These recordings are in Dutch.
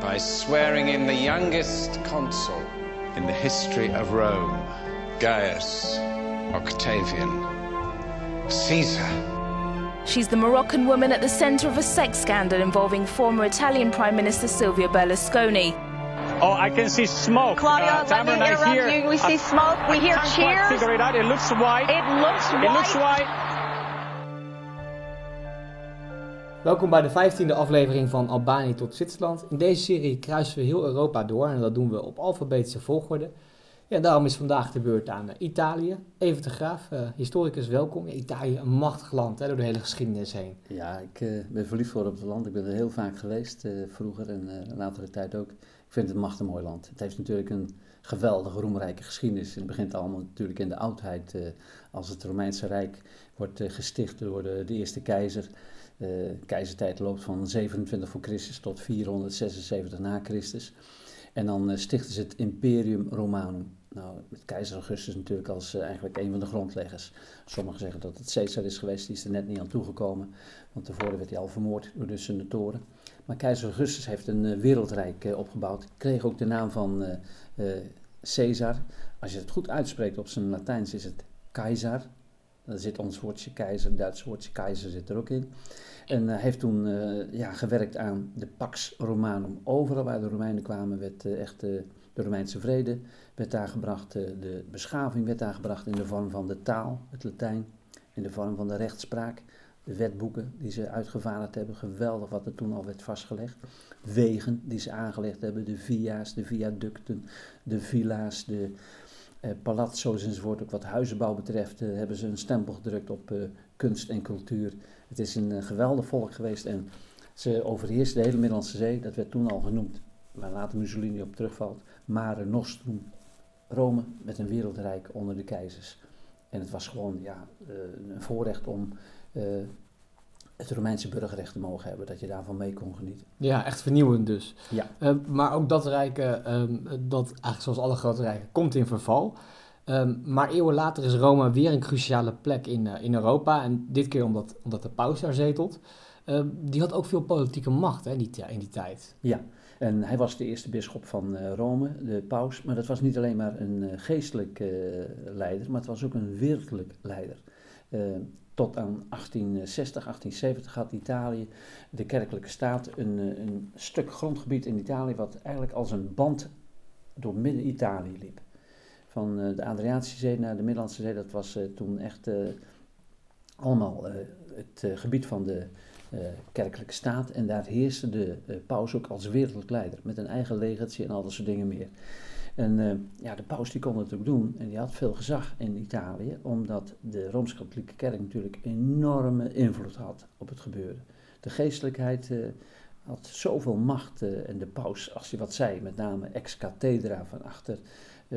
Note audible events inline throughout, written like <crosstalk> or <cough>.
by swearing in the youngest consul in the history of Rome, Gaius Octavian Caesar. She's the Moroccan woman at the center of a sex scandal involving former Italian Prime Minister Silvio Berlusconi. Oh, I can see smoke. Claudia, uh, let Tamara, me interrupt hear- you. We see I- smoke. We I hear can't quite cheers. figure it out. It looks white. It looks white. It looks white. Welkom bij de 15e aflevering van Albanië tot Zwitserland. In deze serie kruisen we heel Europa door en dat doen we op alfabetische volgorde. Ja, daarom is vandaag de beurt aan eh, Italië. Even de Graaf, eh, historicus, welkom. Italië, een machtig land hè, door de hele geschiedenis heen. Ja, ik eh, ben verliefd geworden op het land. Ik ben er heel vaak geweest vroeger en latere tijd ook. Ik vind het een machtig mooi land. Het heeft natuurlijk een geweldige, roemrijke geschiedenis. Het begint allemaal natuurlijk in de oudheid. als het Romeinse Rijk wordt gesticht door de eerste keizer. Eh, de keizertijd loopt van 27 voor Christus tot 476 na Christus. En dan eh, stichten ze het Imperium Romanum. Nou, met keizer Augustus natuurlijk als eh, eigenlijk een van de grondleggers. Sommigen zeggen dat het Caesar is geweest, die is er net niet aan toegekomen. Want tevoren werd hij al vermoord door de senatoren. Maar keizer Augustus heeft een eh, wereldrijk eh, opgebouwd. Kreeg ook de naam van eh, eh, Caesar. Als je het goed uitspreekt op zijn Latijns is het Keizer. Daar zit ons woordje keizer, het Duitse woordje keizer zit er ook in. En hij heeft toen eh, ja, gewerkt aan de Pax Romanum. Overal waar de Romeinen kwamen werd eh, echt eh, de Romeinse vrede werd daar gebracht. eh, de beschaving werd daar gebracht in de vorm van de taal, het Latijn. In de vorm van de rechtspraak. De wetboeken die ze uitgevaardigd hebben. Geweldig wat er toen al werd vastgelegd. Wegen die ze aangelegd hebben. De via's, de viaducten, de villa's, de eh, palazzo's enzovoort. Ook wat huizenbouw betreft eh, hebben ze een stempel gedrukt op eh, kunst en cultuur. Het is een eh, geweldig volk geweest en ze overheersten de hele Middellandse Zee. Dat werd toen al genoemd, waar later Mussolini op terugvalt. Mare Nostrum, Rome met een wereldrijk onder de keizers. En het was gewoon ja, eh, een voorrecht om eh, het Romeinse burgerrecht mogen hebben, dat je daarvan mee kon genieten. Ja, echt vernieuwend dus. Ja. Eh, maar ook dat rijk, eh, ehm, dat eigenlijk zoals alle grote rijken, komt in verval. Ehm, maar eeuwen later is Rome weer een cruciale plek in, eh, in Europa. En dit keer omdat, omdat de paus daar zetelt. Ehm, die had ook veel politieke macht hè, in, die, in die tijd. Ja, en hij was de eerste bisschop van eh, Rome, de paus. Maar dat was niet alleen maar een eh, geestelijk leider, maar het was ook een wereldlijk leider. Tot aan 1860, 1870 had Italië, de kerkelijke staat, een, eh, een stuk grondgebied in Italië wat eigenlijk als een band door midden Italië liep. Van eh, de Adriatische Zee naar de Middellandse Zee, dat was eh, toen echt allemaal het gebied van de kerkelijke staat. En daar heerste de paus ook als wereldlijk leider, met een eigen legertje en al dat soort dingen meer. En eh, ja, de paus die kon het ook doen en die had veel gezag in Italië, omdat de Rooms-Katholieke Kerk natuurlijk enorme invloed had op het gebeuren. De geestelijkheid eh, had zoveel macht eh, en de paus, als hij wat zei, met name ex cathedra van achter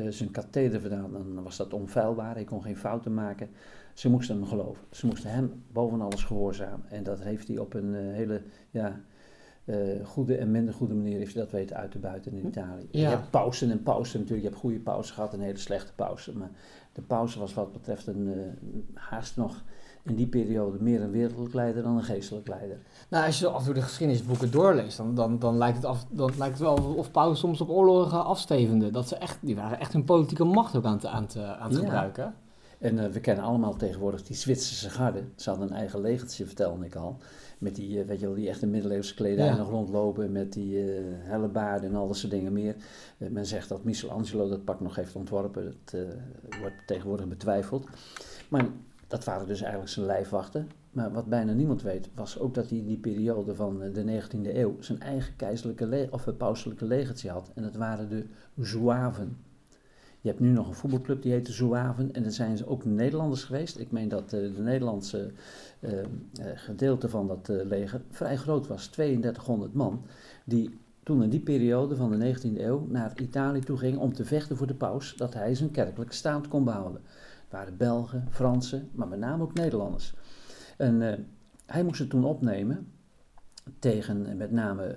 zijn katheder vandaan, dan was dat onfeilbaar, hij kon geen fouten maken. Ze moesten hem geloven, ze moesten hem boven alles gehoorzamen en dat heeft hij op een hele ja, eh, goede en minder goede manier hij dat weten uit te buiten in Italië. Ja. Je hebt pausen en pausen natuurlijk. Je hebt goede pausen gehad en hele slechte pausen. Maar de pauze was wat betreft een eh, haast nog in die periode meer een wereldlijk leider dan een geestelijk leider. Nou, als je af en toe de geschiedenisboeken doorleest, dan, dan, dan, lijkt, het af, dan lijkt het wel of pausen soms op oorlogen afstevenden. Dat ze echt, die waren echt hun politieke macht ook aan te, aan te, aan te Ja. gebruiken. En eh, we kennen allemaal tegenwoordig die Zwitserse garde. Ze hadden een eigen legertje, vertelde ik al. Met die, eh, weet je wel, die echte middeleeuwse kledij Ja. nog rondlopen. Met die hellebaarden en al dat soort dingen meer. Eh, men zegt dat Michelangelo dat pak nog heeft ontworpen. Dat wordt tegenwoordig betwijfeld. Maar dat waren dus eigenlijk zijn lijfwachten. Maar wat bijna niemand weet, was ook dat hij in die periode van de 19e eeuw zijn eigen keizerlijke of pauselijke legertje had. En dat waren de Zouaven. Je hebt nu nog een voetbalclub die heet de Zouaven. En er zijn ze ook Nederlanders geweest. Ik meen dat eh, de Nederlandse eh, eh, gedeelte van dat leger vrij groot was. 3200 man. Die toen in die periode van de 19e eeuw naar Italië toe gingen om te vechten voor de paus. Dat hij zijn kerkelijke staat kon behouden. Het waren Belgen, Fransen, maar met name ook Nederlanders. En hij moest het toen opnemen tegen met name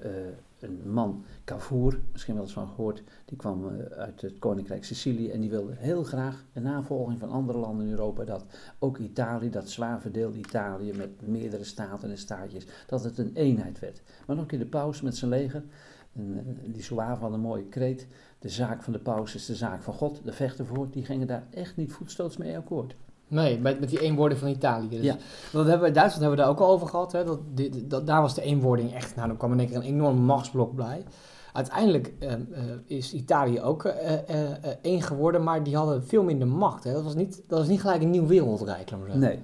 een man, Cavour, misschien wel eens van gehoord, die kwam eh, uit het Koninkrijk Sicilië en die wilde heel graag een navolging van andere landen in Europa, dat ook Italië, dat zwaar verdeelde Italië met meerdere staten en staatjes, dat het een eenheid werd. Maar ook in de paus met zijn leger eh, die Zouaven hadden een mooie kreet. De zaak van de paus is de zaak van God. De vechten voor, die gingen daar echt niet voetstoots mee akkoord. Nee, met, met die eenwording van Italië. Dus Ja. Dat hebben we, in Duitsland hebben we daar ook al over gehad. Hè? Dat, die- dat, daar was de eenwording echt, nou dan kwam in één keer een enorm machtsblok bij. Uiteindelijk eh, eh, is Italië ook eh, eh, eh, één geworden, maar die hadden veel minder macht. Hè? Dat, was niet, dat was niet gelijk een nieuw wereldrijk, laat maar zeggen. Nee.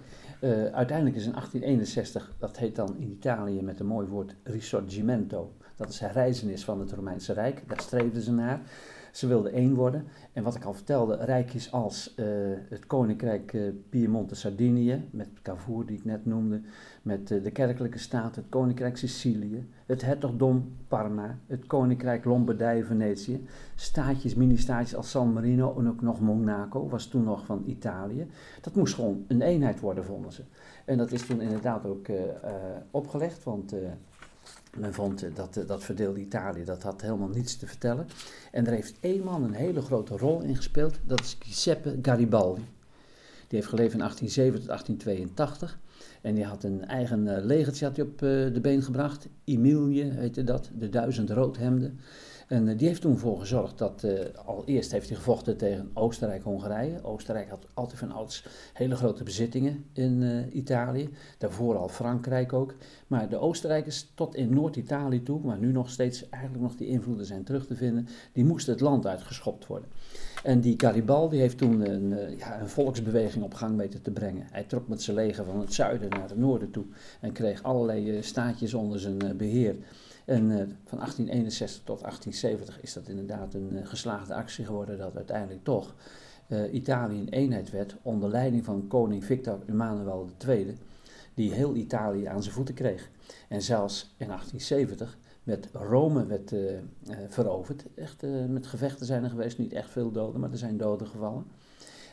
Eh, uiteindelijk is in 1861, dat heet dan in Italië met een mooi woord Risorgimento. Dat is herrijzenis van het Romeinse Rijk. Daar streefden ze naar. Ze wilden één worden. En wat ik al vertelde, rijkjes als eh, het Koninkrijk eh, Piemonte-Sardinië, met Cavour die ik net noemde, met eh, de kerkelijke staat, het Koninkrijk Sicilië, het hertogdom Parma, het Koninkrijk Lombardije-Venetië, staatjes, mini-staatjes als San Marino en ook nog Monaco, was toen nog van Italië. Dat moest gewoon een eenheid worden, vonden ze. En dat is toen inderdaad ook opgelegd, want men vond eh, dat, eh, dat verdeelde Italië, dat had helemaal niets te vertellen. En er heeft één man een hele grote rol in gespeeld, dat is Giuseppe Garibaldi. Die heeft geleefd van 1807 tot 1882. En die had een eigen eh, legertje op de been gebracht. Emilie heette dat, de duizend roodhemden. En eh, die heeft toen voor gezorgd dat, eh, al eerst heeft hij gevochten tegen Oostenrijk-Hongarije. Oostenrijk had altijd van ouds hele grote bezittingen in eh, Italië. Daarvoor al Frankrijk ook. Maar de Oostenrijkers tot in Noord-Italië toe, waar nu nog steeds eigenlijk nog die invloeden zijn terug te vinden, die moesten het land uitgeschopt worden. En die Garibaldi heeft toen een, ja, een volksbeweging op gang weten te brengen. Hij trok met zijn leger van het zuiden naar het noorden toe en kreeg allerlei staatjes onder zijn eh, beheer. En eh, van 1861 tot 1870 is dat inderdaad een eh, geslaagde actie geworden dat uiteindelijk toch eh, Italië een eenheid werd onder leiding van koning Victor Emmanuel II, die heel Italië aan zijn voeten kreeg. En zelfs in 1870 met Rome werd veroverd. Echt met gevechten zijn er geweest, niet echt veel doden, maar er zijn doden gevallen.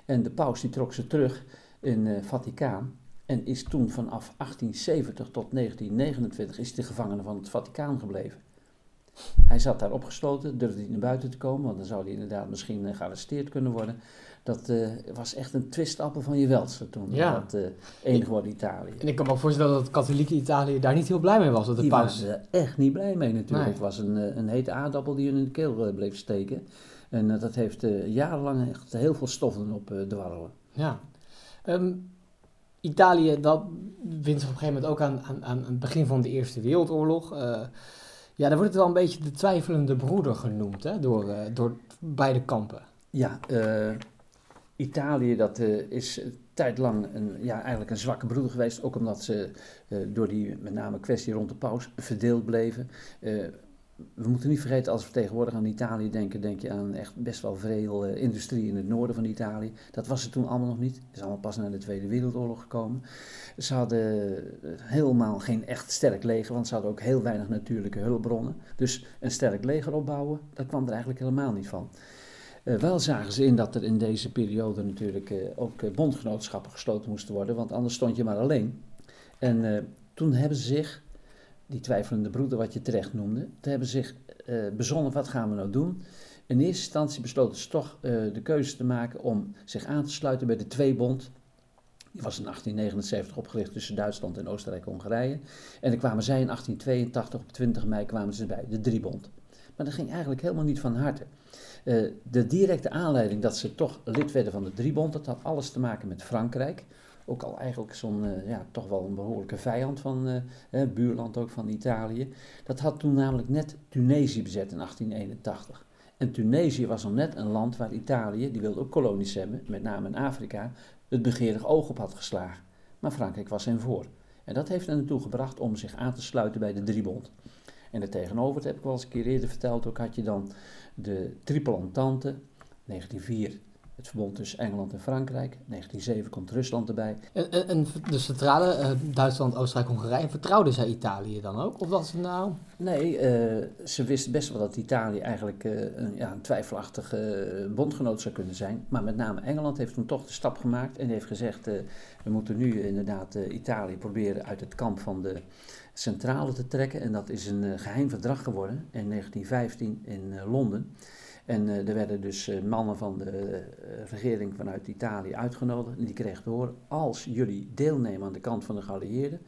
En de paus die trok ze terug in Vaticaan. En is toen vanaf 1870 tot 1929 is de gevangene van het Vaticaan gebleven. Hij zat daar opgesloten, durfde niet naar buiten te komen, want dan zou hij inderdaad misschien eh, gearresteerd kunnen worden. Dat eh, was echt een twistappel van je welste toen, Ja. dat geworden Italië. En ik kan me ook voorstellen dat het katholieke Italië daar niet heel blij mee was. Dat de Die paus... waren er echt niet blij mee natuurlijk. Nee. Het was een, een hete aardappel die hun in de keel bleef steken. En dat heeft jarenlang echt heel veel stoffen op eh dwarrelen. Ja. Ehm, Italië, dat wint op een gegeven moment ook aan, aan, aan het begin van de Eerste Wereldoorlog. Eh, ja, daar wordt het wel een beetje de twijfelende broeder genoemd, hè, door, eh, door beide kampen. Ja, eh, Italië dat, is een tijd lang een, ja, eigenlijk een zwakke broeder geweest. Ook omdat ze door die met name kwestie rond de paus verdeeld bleven. We moeten niet vergeten, als we tegenwoordig aan Italië denken, denk je aan echt best wel veel eh, industrie in het noorden van Italië. Dat was er toen allemaal nog niet. Is allemaal pas na de Tweede Wereldoorlog gekomen. Ze hadden eh, helemaal geen echt sterk leger, want ze hadden ook heel weinig natuurlijke hulpbronnen. Dus een sterk leger opbouwen, dat kwam er eigenlijk helemaal niet van. Eh, wel zagen ze in dat er in deze periode natuurlijk ook bondgenootschappen gesloten moesten worden, want anders stond je maar alleen. En toen hebben ze zich, die twijfelende broeder wat je terecht noemde, toen hebben zich eh, bezonnen, wat gaan we nou doen? In eerste instantie besloten ze toch eh, de keuze te maken om zich aan te sluiten bij de Tweebond. Die was in 1879 opgericht tussen Duitsland en Oostenrijk-Hongarije. En dan kwamen zij in 1882, op 20 mei kwamen ze bij, de Driebond. Maar dat ging eigenlijk helemaal niet van harte. Eh, de directe aanleiding dat ze toch lid werden van de Driebond, dat had alles te maken met Frankrijk. Ook al eigenlijk zo'n, eh, ja, toch wel een behoorlijke vijand van, eh, buurland ook van Italië. Dat had toen namelijk net Tunesië bezet in 1881. En Tunesië was nog net een land waar Italië, die wilde ook kolonies hebben, met name in Afrika, het begeerig oog op had geslagen. Maar Frankrijk was hen voor. En dat heeft hen ertoe gebracht om zich aan te sluiten bij de Driebond. En er tegenover, dat heb ik wel eens een keer eerder verteld, ook had je dan de Triple Entente, 1904 het verbond tussen Engeland en Frankrijk, 1907 komt Rusland erbij. En, en, en de centrale, eh, Duitsland, Oostenrijk, Hongarije, vertrouwden zij Italië dan ook? Of was het nou... Nee, eh, ze wisten best wel dat Italië eigenlijk eh, een, ja, een twijfelachtige bondgenoot zou kunnen zijn. Maar met name Engeland heeft toen toch de stap gemaakt en heeft gezegd: we moeten nu inderdaad Italië proberen uit het kamp van de centrale te trekken. En dat is een eh, geheim verdrag geworden in 1915 in Londen. En eh, er werden dus eh, mannen van de eh, regering vanuit Italië uitgenodigd. En die kregen te horen: als jullie deelnemen aan de kant van de geallieerden,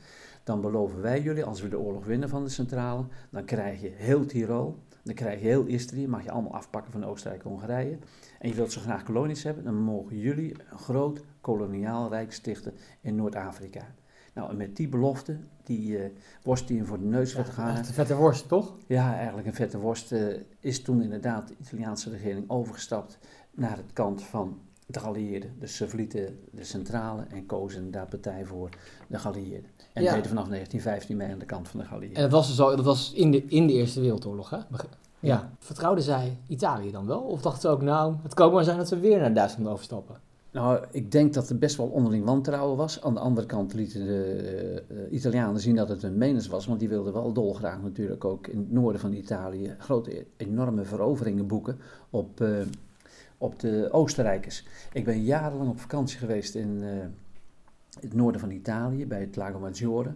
dan beloven wij jullie, als we de oorlog winnen van de centrale, dan krijg je heel Tirol, dan krijg je heel Istrië, mag je allemaal afpakken van Oostenrijk en Hongarije. En je wilt zo graag kolonies hebben, dan mogen jullie een groot koloniaal rijk stichten in Noord-Afrika. Nou, en met die belofte, die uh, worst die hem voor de neus werd gegaan. Echt een vette worst, toch? Ja, eigenlijk een vette worst. Uh, is toen inderdaad de Italiaanse regering overgestapt naar het kant van de geallieerden. Dus ze verlieten de centrale en kozen inderdaad partij voor de geallieerden. En ja. deden vanaf 1915 mee aan de kant van de geallieerden. En dat was, dus al, dat was in, de, in de Eerste Wereldoorlog, hè? Ja. ja. Vertrouwden zij Italië dan wel? Of dachten ze ook, nou, het kan maar zijn dat ze weer naar Duitsland overstappen? Nou, ik denk dat er best wel onderling wantrouwen was. Aan de andere kant lieten de uh, Italianen zien dat het een menens was, want die wilden wel dolgraag natuurlijk ook in het noorden van Italië grote, enorme veroveringen boeken op, uh, op de Oostenrijkers. Ik ben jarenlang op vakantie geweest in uh, het noorden van Italië, bij het Lago Maggiore.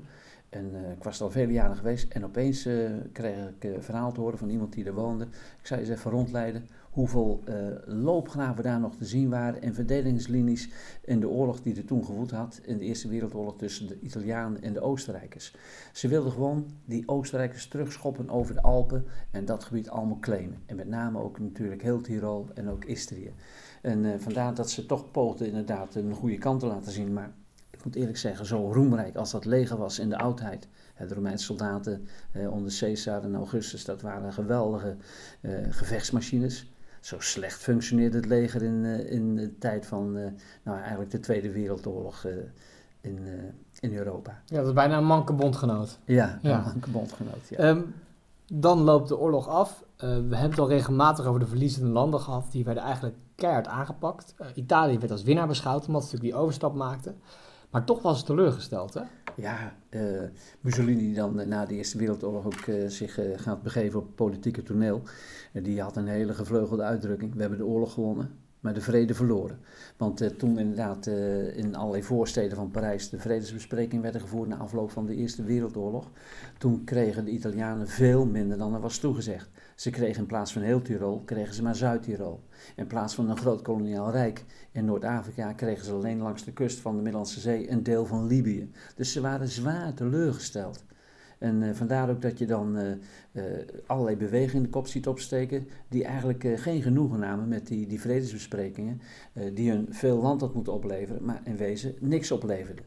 En ik was al vele jaren geweest en opeens kreeg ik een verhaal te horen van iemand die er woonde. Ik zei eens even rondleiden hoeveel uh, loopgraven daar nog te zien waren en verdedigingslinies in de oorlog die er toen gewoed had, in de Eerste Wereldoorlog tussen de Italianen en de Oostenrijkers. Ze wilden gewoon die Oostenrijkers terugschoppen over de Alpen en dat gebied allemaal claimen. En met name ook natuurlijk heel Tirol en ook Istrië. En uh, vandaar dat ze toch poogden inderdaad een goede kant te laten zien, maar ik moet eerlijk zeggen, zo roemrijk als dat leger was in de oudheid. De Romeinse soldaten eh, onder Caesar en Augustus, dat waren geweldige eh, gevechtsmachines. Zo slecht functioneerde het leger in, uh, in de tijd van uh, nou, eigenlijk de Tweede Wereldoorlog uh, in, in Europa. Ja, dat is bijna een manke bondgenoot. Ja, ja. een manke bondgenoot, ja. Um, dan loopt de oorlog af. we hebben het al regelmatig over de verliezende landen gehad. Die werden eigenlijk keihard aangepakt. Italië werd als winnaar beschouwd omdat ze die overstap maakten. Maar toch was het teleurgesteld, hè? Ja, uh, Mussolini die dan na de Eerste Wereldoorlog ook uh, zich uh, gaat begeven op het politieke toneel. die had een hele gevleugelde uitdrukking. We hebben de oorlog gewonnen, maar de vrede verloren. Want toen inderdaad in allerlei voorsteden van Parijs de vredesbesprekingen werden gevoerd na afloop van de Eerste Wereldoorlog. Toen kregen de Italianen veel minder dan er was toegezegd. Ze kregen in plaats van heel Tirol, kregen ze maar Zuid-Tirol. In plaats van een groot koloniaal rijk in Noord-Afrika kregen ze alleen langs de kust van de Middellandse Zee een deel van Libië. Dus ze waren zwaar teleurgesteld. En uh, vandaar ook dat je dan uh, uh, allerlei bewegingen in de kop ziet opsteken, die eigenlijk geen genoegen namen met die, die vredesbesprekingen, die hun veel land had moeten opleveren, maar in wezen niks opleverden.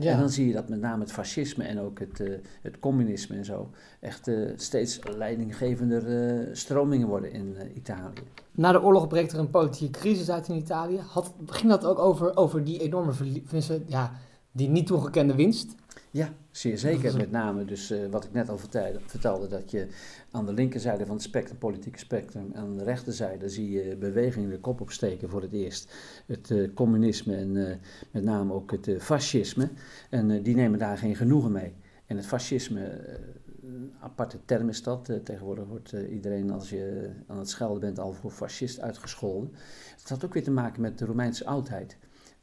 Ja. En dan zie je dat met name het fascisme en ook het, uh, het communisme en zo echt uh, steeds leidinggevender uh, stromingen worden in Italië. Na de oorlog breekt er een politieke crisis uit in Italië. Had, ging dat ook over, over die enorme ja, die niet toegekende winst? Ja, zeer zeker. Met name dus wat ik net al vertelde, vertelde, dat je aan de linkerzijde van het spectrum, politieke spectrum, aan de rechterzijde zie je bewegingen de kop opsteken voor het eerst. Het uh, communisme en uh, met name ook het fascisme. En die nemen daar geen genoegen mee. En het fascisme, een aparte term is dat. tegenwoordig wordt iedereen als je aan het schelden bent al voor fascist uitgescholden. Het had ook weer te maken met de Romeinse oudheid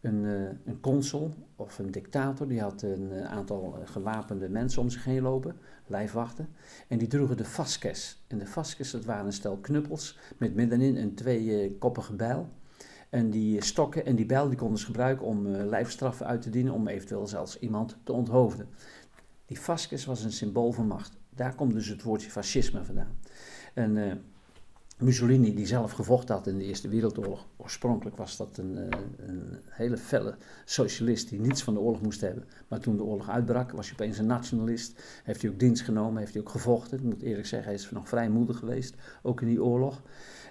een, uh, een consul of een dictator, die had een uh, aantal gewapende mensen om zich heen lopen, lijfwachten, en die droegen de fasces. En de fasces, dat waren een stel knuppels met middenin een tweekoppige bijl. En die stokken en die bijl die konden ze gebruiken om lijfstraffen uit te dienen, om eventueel zelfs iemand te onthoofden. Die fasces was een symbool van macht. Daar komt dus het woordje fascisme vandaan. En Mussolini, die zelf gevochten had in de Eerste Wereldoorlog, oorspronkelijk was dat een, eh, een, hele felle socialist die niets van de oorlog moest hebben. Maar toen de oorlog uitbrak, was hij opeens een nationalist. Heeft hij ook dienst genomen, heeft hij ook gevochten. Ik moet eerlijk zeggen, hij is nog vrij moedig geweest, ook in die oorlog.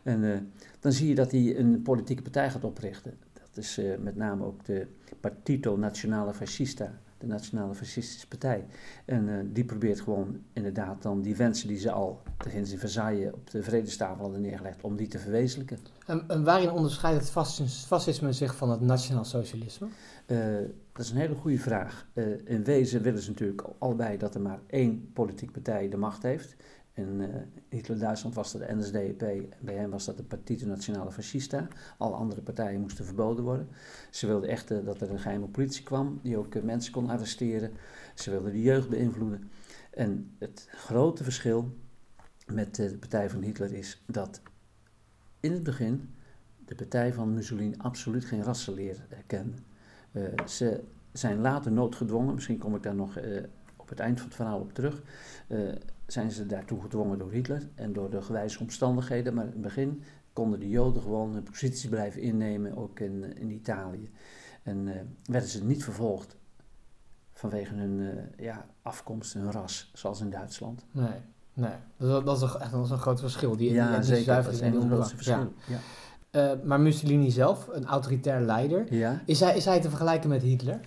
En uh, dan zie je dat hij een politieke partij gaat oprichten. Dat is uh, met name ook de Partito Nazionale Fascista de Nationale Fascistische Partij. En uh, die probeert gewoon inderdaad dan die wensen die ze al tegen in Versailles op de vredestafel hadden neergelegd, om die te verwezenlijken. En, en waarin onderscheidt het fascisme zich van het nationaal socialisme? Uh, dat is een hele goede vraag. Uh, in wezen willen ze natuurlijk allebei dat er maar één politieke partij de macht heeft. In uh, Hitler-Duitsland was dat de NSDAP, bij hen was dat de Partito Nazionale Fascista. Alle andere partijen moesten verboden worden. Ze wilden echt uh, dat er een geheime politie kwam, die ook uh, mensen kon arresteren. Ze wilden de jeugd beïnvloeden. En het grote verschil met de partij van Hitler is dat in het begin de partij van Mussolini absoluut geen rassenleer kende. ze zijn later noodgedwongen, misschien kom ik daar nog het eind van het verhaal op terug, eh, zijn ze daartoe gedwongen door Hitler en door de gewijze omstandigheden. Maar in het begin konden de Joden gewoon hun posities blijven innemen, ook in, in Italië. En uh, werden ze niet vervolgd vanwege hun uh, ja, afkomst, hun ras, zoals in Duitsland. Nee, nee. Dat, dat, is, een, echt, dat is een groot verschil. Die, ja, die zeker. Dat is een groot verschil. Ja. ja. Uh, maar Mussolini zelf, een autoritair leider, ja. is, hij, is hij te vergelijken met Hitler?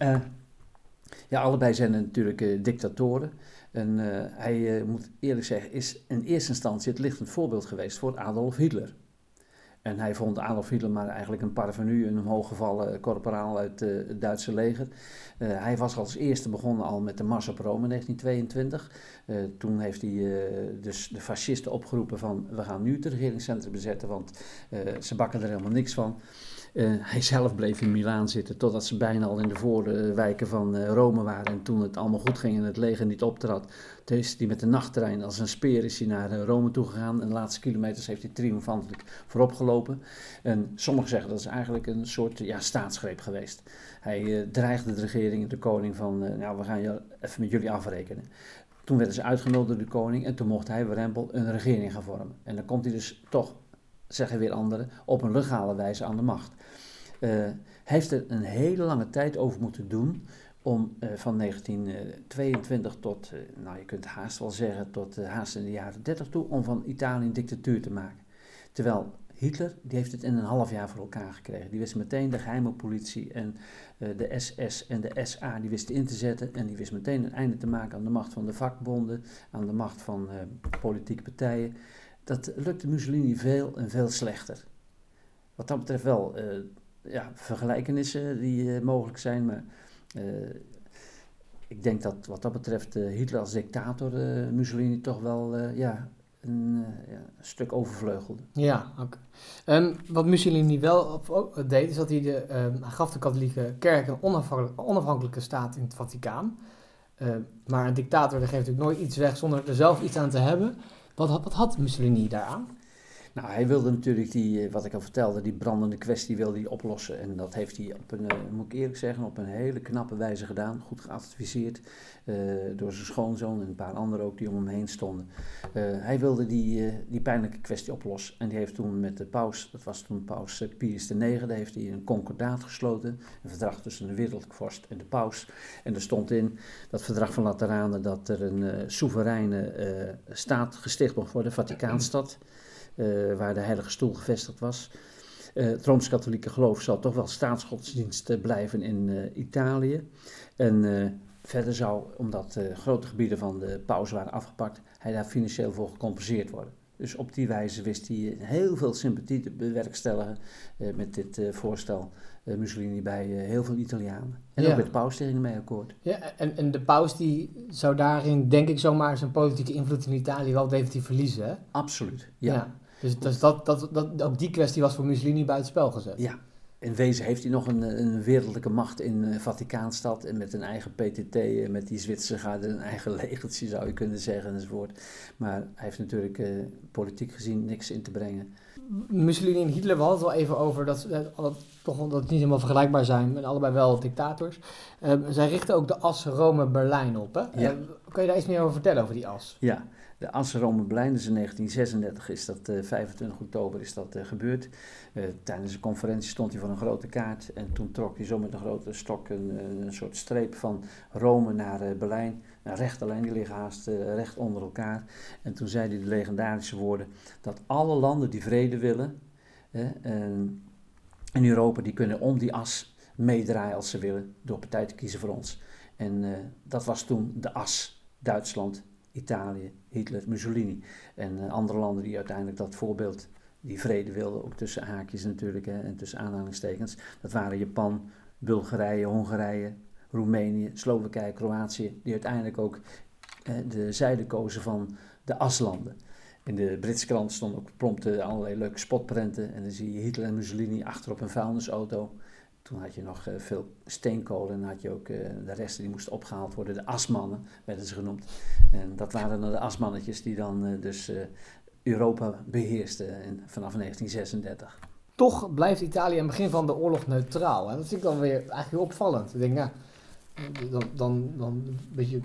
Ja, allebei zijn natuurlijk dictatoren. En hij, moet eerlijk zeggen, is in eerste instantie het lichtend voorbeeld geweest voor Adolf Hitler. En hij vond Adolf Hitler maar eigenlijk een parvenu, een omhooggevallen korporaal uit uh, het Duitse leger. Hij was als eerste begonnen al met de Mars op Rome in 1922. Uh, toen heeft hij dus de fascisten opgeroepen van we gaan nu het regeringscentrum bezetten, want ze bakken er helemaal niks van. Uh, hij zelf bleef in Milaan zitten totdat ze bijna al in de voorwijken van uh, Rome waren. En toen het allemaal goed ging en het leger niet optrad, toen is hij met de nachttrein als een speer is hij naar uh, Rome toe gegaan. En de laatste kilometers heeft hij triomfantelijk voorop gelopen. En sommigen zeggen dat is eigenlijk een soort ja, staatsgreep geweest. Hij dreigde de regering, de koning, van nou, we gaan je even met jullie afrekenen. Toen werden ze uitgenodigd door de koning en toen mocht hij, Warempel, een regering gaan vormen. En dan komt hij dus toch zeggen weer anderen, op een legale wijze aan de macht. Uh, heeft er een hele lange tijd over moeten doen om uh, van 1922 tot, uh, nou je kunt haast wel zeggen, tot haast in de jaren 30 toe, om van Italië een dictatuur te maken. Terwijl Hitler, die heeft het in een half jaar voor elkaar gekregen. Die wist meteen de geheime politie en de SS en de SA, die wist in te zetten. En die wist meteen een einde te maken aan de macht van de vakbonden, aan de macht van politieke partijen dat lukte Mussolini veel en veel slechter. Wat dat betreft wel uh, ja, vergelijkenissen die uh, mogelijk zijn, maar uh, ik denk dat wat dat betreft Hitler als dictator Mussolini toch wel ja, een, ja, stuk overvleugelde. Ja, oké. Okay. Um, wat Mussolini wel deed, is dat hij, de, um, gaf de katholieke kerk een onafhankelijke, staat in het Vaticaan. maar een dictator geeft natuurlijk nooit iets weg zonder er zelf iets aan te hebben. Wat, wat had Mussolini daaraan? Nou, hij wilde natuurlijk die, wat ik al vertelde, die brandende kwestie wilde hij oplossen. En dat heeft hij op een, moet ik eerlijk zeggen, op een hele knappe wijze gedaan. Goed geadviseerd uh, door zijn schoonzoon en een paar anderen ook die om hem heen stonden. Hij wilde die, die pijnlijke kwestie oplossen. En die heeft toen met de paus, dat was toen paus Pius IX, heeft hij een concordaat gesloten. Een verdrag tussen de wereldlijke vorst en de paus. En er stond in dat verdrag van Lateranen dat er een soevereine staat gesticht mocht worden, Vaticaanstad. Uh, waar de Heilige Stoel gevestigd was. Uh, het Rooms-Katholieke geloof zal toch wel staatsgodsdienst blijven in uh, Italië. En verder zou, omdat grote gebieden van de paus waren afgepakt, hij daar financieel voor gecompenseerd worden. Dus op die wijze wist hij heel veel sympathie te bewerkstelligen met dit voorstel. Mussolini bij heel veel Italianen. En ja. ook met de paus tegen mee akkoord. Ja, en, en de paus die zou daarin, denk ik zomaar, zijn politieke invloed in Italië wel definitief verliezen. Hè? Absoluut, ja. ja. Dus, dus dat, dat, dat, ook die kwestie was voor Mussolini buitenspel gezet. Ja, in wezen heeft hij nog een, een wereldlijke macht in uh, Vaticaanstad en met een eigen PTT, uh, met die Zwitserse garde, een eigen <laughs> legertje zou je kunnen zeggen enzovoort. Maar hij heeft natuurlijk uh, politiek gezien niks in te brengen. Mussolini en Hitler, we hadden het wel even over dat, dat, toch, dat het niet helemaal vergelijkbaar zijn, en allebei wel dictators. zij richten ook de as Rome-Berlijn op. Hè? Ja. kan je daar iets meer over vertellen, over die as? Ja, de as Rome-Berlijn, dus in 1936 is dat, uh, 25 oktober is dat uh, gebeurd. Uh, tijdens een conferentie stond hij voor een grote kaart en toen trok hij zo met een grote stok een, een soort streep van Rome naar Berlijn. Een rechte lijn, die liggen haast recht onder elkaar. En toen zei hij de legendarische woorden dat alle landen die vrede willen in Europa, die kunnen om die as meedraaien als ze willen door partij te kiezen voor ons. En dat was toen de as Duitsland, Italië, Hitler, Mussolini en uh, andere landen die uiteindelijk dat voorbeeld, die vrede wilden, ook tussen haakjes natuurlijk hè, en tussen aanhalingstekens. Dat waren Japan, Bulgarije, Hongarije, Roemenië, Slowakije, Kroatië, die uiteindelijk ook eh, de zijde kozen van de aslanden. In de Britse krant stonden ook prompt allerlei leuke spotprenten en dan zie je Hitler en Mussolini achter op een vuilnisauto. Toen had je nog uh, veel steenkolen en had je ook uh, de resten die moesten opgehaald worden. De asmannen werden ze genoemd. En dat waren dan de asmannetjes die dan uh, dus Europa beheersten vanaf 1936. Toch blijft Italië aan het begin van de oorlog neutraal. Hè? Dat vind ik dan weer eigenlijk opvallend. Ik denk, nou, dan, dan, dan een beetje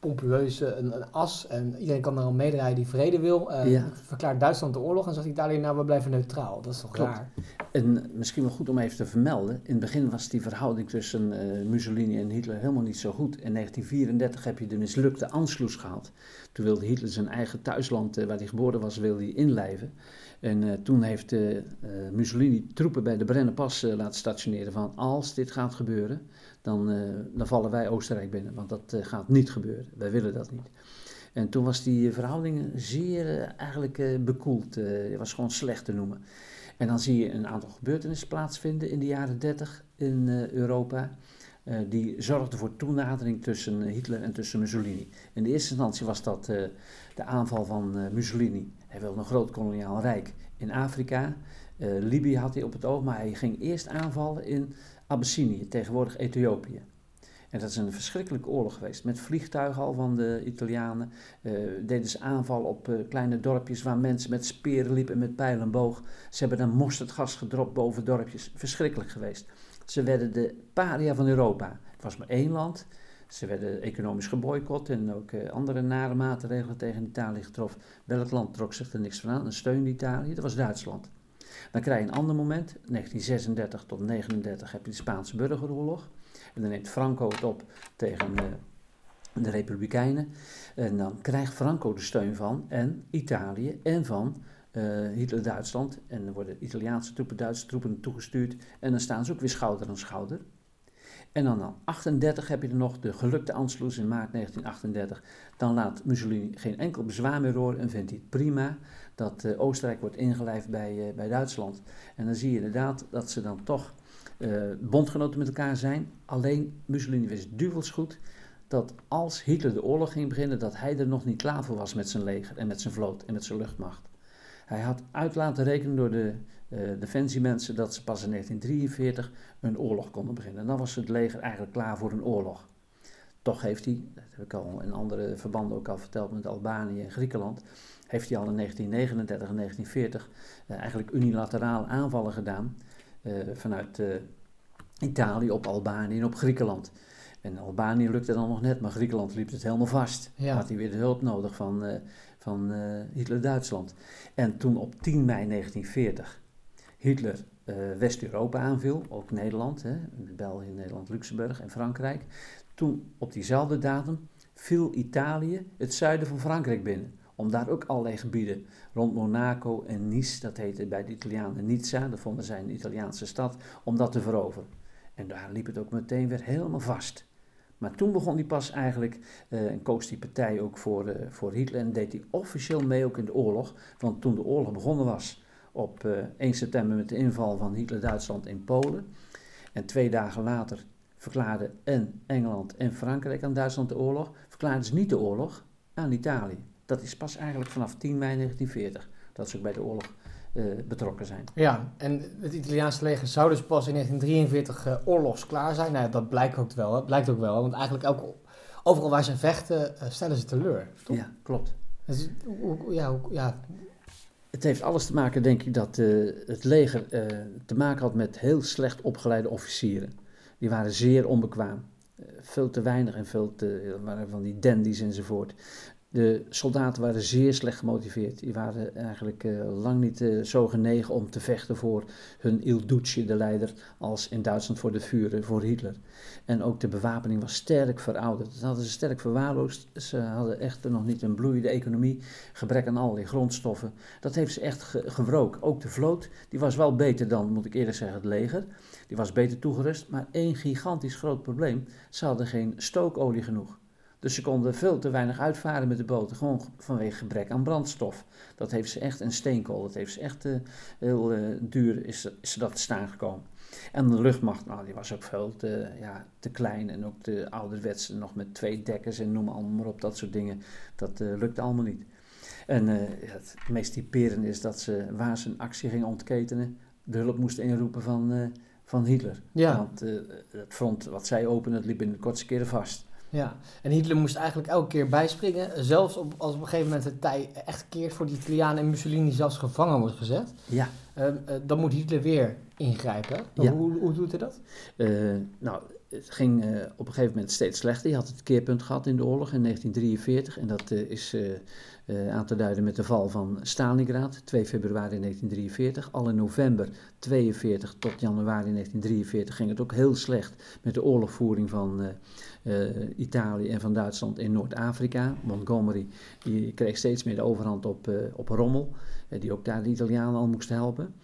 pompeus een, een as en iedereen kan al meedraaien die vrede wil. Uh, Ja. Verklaart Duitsland de oorlog en zegt Italië, nou we blijven neutraal. Dat is toch Klopt. raar? En misschien wel goed om even te vermelden. In het begin was die verhouding tussen eh, Mussolini en Hitler helemaal niet zo goed. In 1934 heb je de mislukte Anschluss gehad. Toen wilde Hitler zijn eigen thuisland, eh, waar hij geboren was, wilde hij inlijven. En eh, toen heeft eh, eh, Mussolini troepen bij de Brennerpas eh, laten stationeren van als dit gaat gebeuren, dan, eh, dan vallen wij Oostenrijk binnen. Want dat eh, gaat niet gebeuren. Wij willen dat niet. En toen was die verhouding zeer eh, eigenlijk eh, bekoeld. Eh, Het was gewoon slecht te noemen. En dan zie je een aantal gebeurtenissen plaatsvinden in de jaren 30 in eh, Europa. eh, die zorgden voor toenadering tussen Hitler en tussen Mussolini. In de eerste instantie was dat eh, de aanval van eh, Mussolini. Hij wilde een groot koloniaal rijk in Afrika. Eh, Libië had hij op het oog, maar hij ging eerst aanvallen in Abyssinië, tegenwoordig Ethiopië. En dat is een verschrikkelijke oorlog geweest. Met vliegtuigen al van de Italianen. eh, deden ze aanval op eh, kleine dorpjes waar mensen met speren liepen en met pijl en boog. Ze hebben dan mosterdgas gedropt boven dorpjes. Verschrikkelijk geweest. Ze werden de paria van Europa. Het was maar één land. Ze werden economisch geboycott en ook andere nare maatregelen tegen Italië getroffen. Welk land trok zich er niks van aan en steunde Italië? Dat was Duitsland. Dan krijg je een ander moment, 1936 tot 1939 heb je de Spaanse burgeroorlog. En dan neemt Franco het op tegen eh, de Republikeinen. En dan krijgt Franco de steun van en Italië en van eh, Hitler-Duitsland. En dan worden Italiaanse troepen, Duitse troepen toegestuurd. En dan staan ze ook weer schouder aan schouder. En dan in 38 heb je er nog de gelukte Anschluss in maart 1938. Dan laat Mussolini geen enkel bezwaar meer horen en vindt hij het prima dat eh, Oostenrijk wordt ingelijfd bij, eh, bij Duitsland. En dan zie je inderdaad dat ze dan toch eh, bondgenoten met elkaar zijn. Alleen Mussolini wist duvels goed dat als Hitler de oorlog ging beginnen, dat hij er nog niet klaar voor was met zijn leger en met zijn vloot en met zijn luchtmacht. Hij had uit laten rekenen door de defensiemensen dat ze pas in 1943 een oorlog konden beginnen. En dan was het leger eigenlijk klaar voor een oorlog. Toch heeft hij, dat heb ik al in andere verbanden ook al verteld met Albanië en Griekenland, heeft hij al in 1939 en 1940 eh, eigenlijk unilateraal aanvallen gedaan eh, vanuit eh, Italië op Albanië en op Griekenland. En Albanië lukte dan nog net, maar Griekenland liep het helemaal vast. Ja. Had hij weer de hulp nodig van, van Hitler-Duitsland. En toen op 10 mei 1940 Hitler West-Europa aanviel, ook Nederland, hè, België, Nederland, Luxemburg en Frankrijk. Toen op diezelfde datum viel Italië het zuiden van Frankrijk binnen. Om daar ook allerlei gebieden rond Monaco en Nice, dat heette bij de Italianen Nizza, dat vonden zij een Italiaanse stad, om dat te veroveren. En daar liep het ook meteen weer helemaal vast. Maar toen begon hij pas eigenlijk, eh, en koos die partij ook voor, eh, voor Hitler en deed hij officieel mee ook in de oorlog. Want toen de oorlog begonnen was, op eh, 1 september met de inval van Hitler-Duitsland in Polen. En twee dagen later verklaarden en Engeland en Frankrijk aan Duitsland de oorlog. Verklaarden ze niet de oorlog aan Italië. Dat is pas eigenlijk vanaf 10 mei 1940 dat ze ook bij de oorlog eh, betrokken zijn. Ja, en het Italiaanse leger zou dus pas in 1943 eh, oorlogsklaar zijn. Nou, dat blijkt ook wel, hè. blijkt ook wel, want eigenlijk elke, overal waar ze vechten, eh, stellen ze teleur. Toch? Ja, klopt. Dus, ja, ja, Het heeft alles te maken, denk ik, dat het leger te maken had met heel slecht opgeleide officieren. Die waren zeer onbekwaam. Veel te weinig en veel te, waren van die dandies enzovoort. De soldaten waren zeer slecht gemotiveerd. Die waren eigenlijk eh, lang niet eh, zo genegen om te vechten voor hun Il de leider, als in Duitsland voor de Führer, voor Hitler. En ook de bewapening was sterk verouderd. Dat hadden ze sterk verwaarloosd. Ze hadden echt nog niet een bloeiende economie, gebrek aan allerlei grondstoffen. Dat heeft ze echt ge gewroken. Ook de vloot, die was wel beter dan, moet ik eerlijk zeggen, het leger. Die was beter toegerust, maar één gigantisch groot probleem. Ze hadden geen stookolie genoeg. Dus ze konden veel te weinig uitvaren met de boten, gewoon vanwege gebrek aan brandstof. Dat heeft ze echt, en steenkool, dat heeft ze echt eh, heel eh, duur, is, is ze dat te staan gekomen. En de luchtmacht, nou, die was ook veel te, ja, te klein en ook te ouderwets, nog met twee dekkers en noem allemaal maar op, dat soort dingen. Dat eh, lukte allemaal niet. En het meest typerende is dat ze, waar ze een actie gingen ontketenen, de hulp moesten inroepen van, van Hitler. Ja. Want het front wat zij openen, het liep in de kortste keren vast. Ja. En Hitler moest eigenlijk elke keer bijspringen. Zelfs op, als op een gegeven moment het tij echt keert voor de Italianen en Mussolini zelfs gevangen wordt gezet. Ja, eh, eh, dan moet Hitler weer ingrijpen. Ja. Hoe, hoe doet hij dat? Eh, nou, het ging eh, op een gegeven moment steeds slechter. Je had het keerpunt gehad in de oorlog in 1943. En dat eh, is uh, aan te duiden met de val van Stalingrad, 2 februari 1943. Al in november 42 tot januari 1943 ging het ook heel slecht met de oorlogvoering van Italië en van Duitsland in Noord-Afrika. Montgomery kreeg steeds meer de overhand op, op Rommel, die ook daar de Italianen al moest helpen.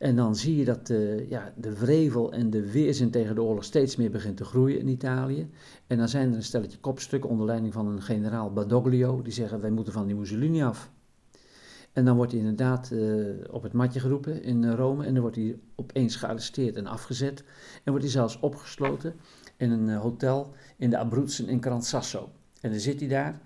En dan zie je dat de, ja, de wrevel en de weerzin tegen de oorlog steeds meer begint te groeien in Italië. En dan zijn er een stelletje kopstukken onder leiding van een generaal Badoglio, die zeggen wij moeten van die Mussolini af. En dan wordt hij inderdaad uh, op het matje geroepen in Rome en dan wordt hij opeens gearresteerd en afgezet. En wordt hij zelfs opgesloten in een hotel in de Abruzzen in Gran Sasso. En dan zit hij daar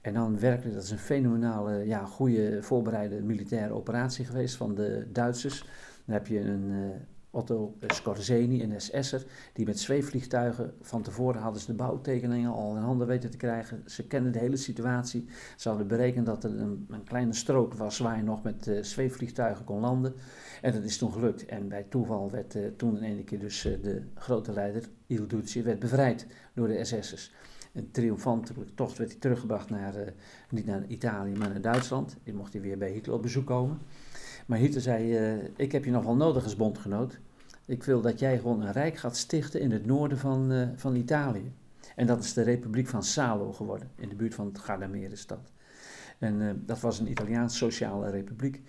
en dan werkelijk, dat is een fenomenale, ja, goede voorbereide militaire operatie geweest van de Duitsers. Dan heb je een uh, Otto Scorzeni, een SS'er, die met zweefvliegtuigen van tevoren hadden ze de bouwtekeningen al in handen weten te krijgen. Ze kennen de hele situatie. Ze hadden berekend dat er een, een kleine strook was waar je nog met uh, zweefvliegtuigen kon landen. En dat is toen gelukt. En bij toeval werd toen in één keer dus de grote leider, Il Duce, werd bevrijd door de SS'ers. Een triomfantelijke tocht werd hij teruggebracht naar, niet naar Italië, maar naar Duitsland. Die mocht hij weer bij Hitler op bezoek komen. Maar Hitler zei, uh, ik heb je nog wel nodig als bondgenoot. Ik wil dat jij gewoon een rijk gaat stichten in het noorden van, uh, van Italië. En dat is de Republiek van Salo geworden, in de buurt van het Gardamerenstad. En uh, dat was een Italiaans sociale republiek.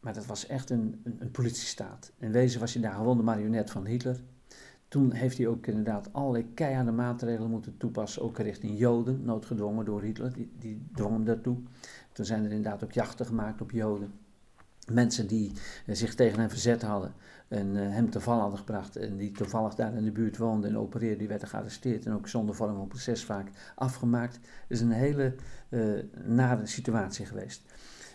Maar dat was echt een, een, een politiestaat. In wezen was hij daar gewoon de marionet van Hitler. Toen heeft hij ook inderdaad allerlei keiharde maatregelen moeten toepassen, ook richting Joden, noodgedwongen door Hitler, die, die dwong hem daartoe. Toen zijn er inderdaad ook jachten gemaakt op Joden mensen die uh, zich tegen hem verzet hadden en uh, hem te val hadden gebracht en die toevallig daar in de buurt woonden en opereerden, die werden gearresteerd en ook zonder vorm van proces vaak afgemaakt. Het is een hele uh, nare situatie geweest.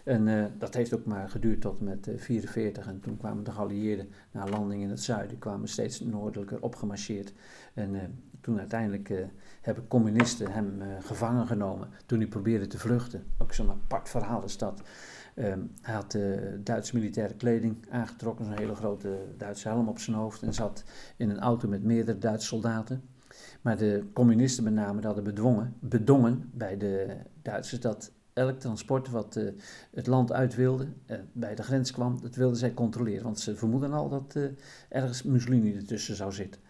En dat heeft ook maar geduurd tot met 44 en toen kwamen de geallieerden na landing in het zuiden, kwamen steeds noordelijker opgemarcheerd. En toen uiteindelijk hebben communisten hem gevangen genomen toen hij probeerde te vluchten. Ook zo'n apart verhaal is dat. Um, hij had uh, Duitse militaire kleding aangetrokken, een hele grote Duitse helm op zijn hoofd en zat in een auto met meerdere Duitse soldaten. Maar de communisten met name hadden bedwongen, bedongen bij de Duitsers dat elk transport wat uh, het land uit wilde, uh, bij de grens kwam, dat wilden zij controleren. Want ze vermoeden al dat ergens Mussolini ertussen zou zitten.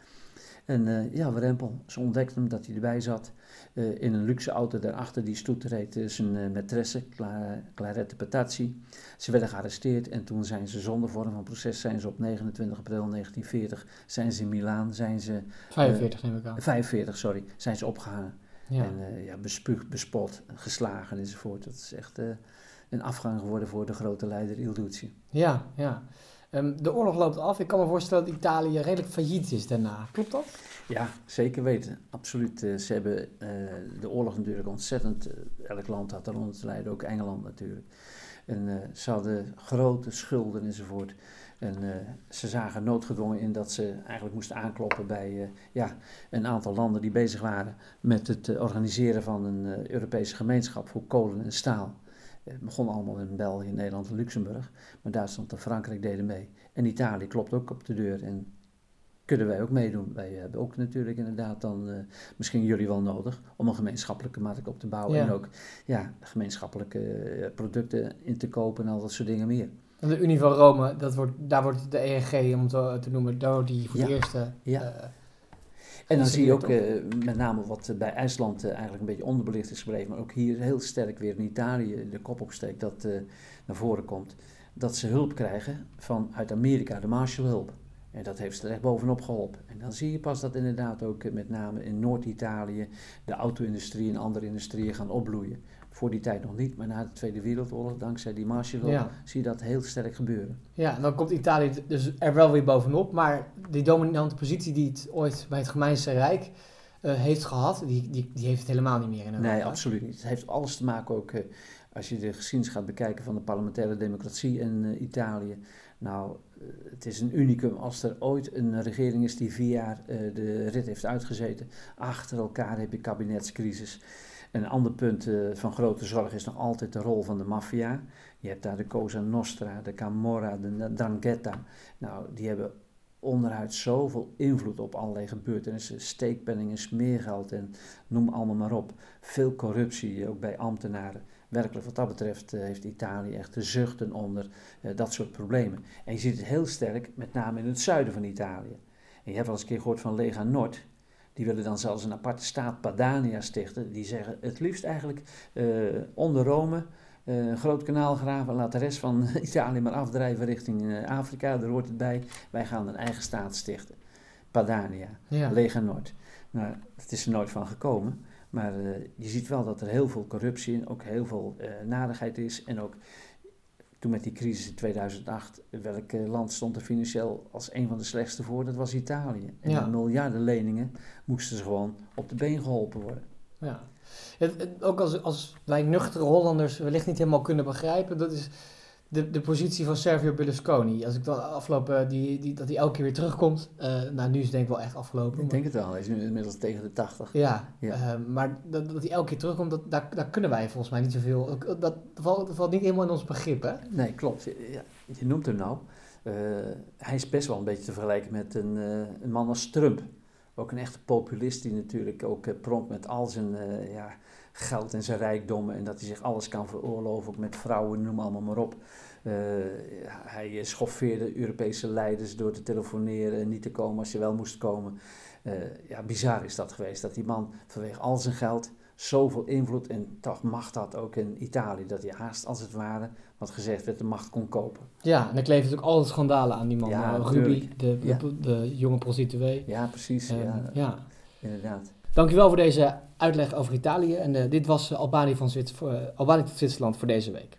En ja, Rempel, ze ontdekte hem dat hij erbij zat. Uh, in een luxe auto daarachter die stoet reed uh, zijn uh, maîtresse, Cla Clarette Petazzi. Ze werden gearresteerd en toen zijn ze zonder vorm van proces, zijn ze op 29 april 1940, zijn ze in Milaan, zijn ze... 45 neem ik aan. 45, sorry, zijn ze opgehangen. Ja. En ja, bespuugd, bespot, geslagen enzovoort. Dat is echt een afgang geworden voor de grote leider Il Duce. Ja, ja. Um, de oorlog loopt af. Ik kan me voorstellen dat Italië redelijk failliet is daarna. Klopt dat? Ja, zeker weten. Absoluut. Uh, ze hebben uh, de oorlog natuurlijk ontzettend. Uh, elk land had eronder te lijden, ook Engeland natuurlijk. En ze hadden grote schulden enzovoort. En ze zagen noodgedwongen in dat ze eigenlijk moesten aankloppen bij ja, een aantal landen die bezig waren met het organiseren van een Europese gemeenschap voor kolen en staal. Het begon allemaal in België, Nederland en Luxemburg. Maar Duitsland en Frankrijk deden mee. En Italië klopt ook op de deur. En kunnen wij ook meedoen. Wij hebben ook natuurlijk inderdaad dan uh, misschien jullie wel nodig om een gemeenschappelijke markt op te bouwen. Ja. En ook ja, gemeenschappelijke uh, producten in te kopen en al dat soort dingen meer. En de Unie van Rome, dat wordt, daar wordt de ENG, om het zo te noemen, daar wordt die voor ja. eerste... Ja. Uh, en dan zie je ook uh, met name wat bij IJsland eigenlijk een beetje onderbelicht is gebleven, maar ook hier heel sterk weer in Italië de kop opsteekt dat naar voren komt. Dat ze hulp krijgen van uit Amerika, de Marshallhulp. En dat heeft ze er echt bovenop geholpen. En dan zie je pas dat inderdaad ook met name in Noord-Italië de auto-industrie en andere industrieën gaan opbloeien. Voor die tijd nog niet, maar na de Tweede Wereldoorlog, dankzij die Marshallhulp, ja. zie je dat heel sterk gebeuren. Ja, en dan komt Italië dus er wel weer bovenop, maar die dominante positie die het ooit bij het Gemeense Rijk uh, heeft gehad, die, die, die heeft het helemaal niet meer in Europa. Nee, absoluut niet. Het heeft alles te maken ook, uh, als je de geschiedenis gaat bekijken van de parlementaire democratie in uh, Italië. Nou, het is een unicum als er ooit een regering is die vier jaar de rit heeft uitgezeten. Achter elkaar heb je kabinetscrisis. Een ander punt uh, van grote zorg is nog altijd de rol van de maffia. Je hebt daar de Cosa Nostra, de Camorra, de Drangheta. Nou, die hebben onderuit zoveel invloed op allerlei gebeurtenissen. Steekpenningen, smeergeld en noem allemaal maar op. Veel corruptie, ook bij ambtenaren. Werkelijk wat dat betreft eh, heeft Italië echt de zuchten onder eh, dat soort problemen. En je ziet het heel sterk, met name in het zuiden van Italië. En je hebt wel eens een keer gehoord van Lega Nord. Die willen dan zelfs een aparte staat Padania stichten. Die zeggen het liefst eigenlijk uh, onder Rome een groot kanaal graven. Laat de rest van <laughs> Italië maar afdrijven richting Afrika. Daar hoort het bij. Wij gaan een eigen staat stichten. Padania, ja. Lega Nord. Nou, het is er nooit van gekomen. Maar uh, je ziet wel dat er heel veel corruptie en ook heel veel nadigheid is. En ook toen met die crisis in 2008, welk land stond er financieel als een van de slechtste voor? Dat was Italië. En ja. miljarden leningen moesten ze gewoon op de been geholpen worden. Ja. Het, ook als, als wij nuchtere Hollanders wellicht niet helemaal kunnen begrijpen, dat is de, de positie van Servio Berlusconi. Als ik dan afgelopen, die, die, dat hij elke keer weer terugkomt. Uh, nou, nu is het denk ik wel echt afgelopen. Ik denk het wel, hij is nu inmiddels tegen de 80. Ja, ja. Uh, maar dat, dat hij elke keer terugkomt, dat, daar, daar kunnen wij volgens mij niet zoveel. Dat, dat, valt, dat valt niet helemaal in ons begrip, hè? Nee, klopt. Ja, je noemt hem nou. Uh, hij is best wel een beetje te vergelijken met een, een man als Trump. Ook een echte populist die natuurlijk ook prompt met al zijn ja, geld en zijn rijkdommen en dat hij zich alles kan veroorloven, ook met vrouwen, noem allemaal maar op. Uh, hij schoffeerde Europese leiders door te telefoneren en niet te komen als je wel moest komen. ja, bizar is dat geweest, dat die man vanwege al zijn geld zoveel invloed en toch macht had ook in Italië. Dat hij haast als het ware, wat gezegd werd, de macht kon kopen. Ja, en er kleven natuurlijk altijd schandalen aan die man. Ja, Ruby, de, ja. de, de, jonge prostituee. Ja, precies. Um, ja. ja, inderdaad. Dankjewel voor deze uitleg over Italië. En dit was Albanië, van Albanië tot Zwitserland voor deze week.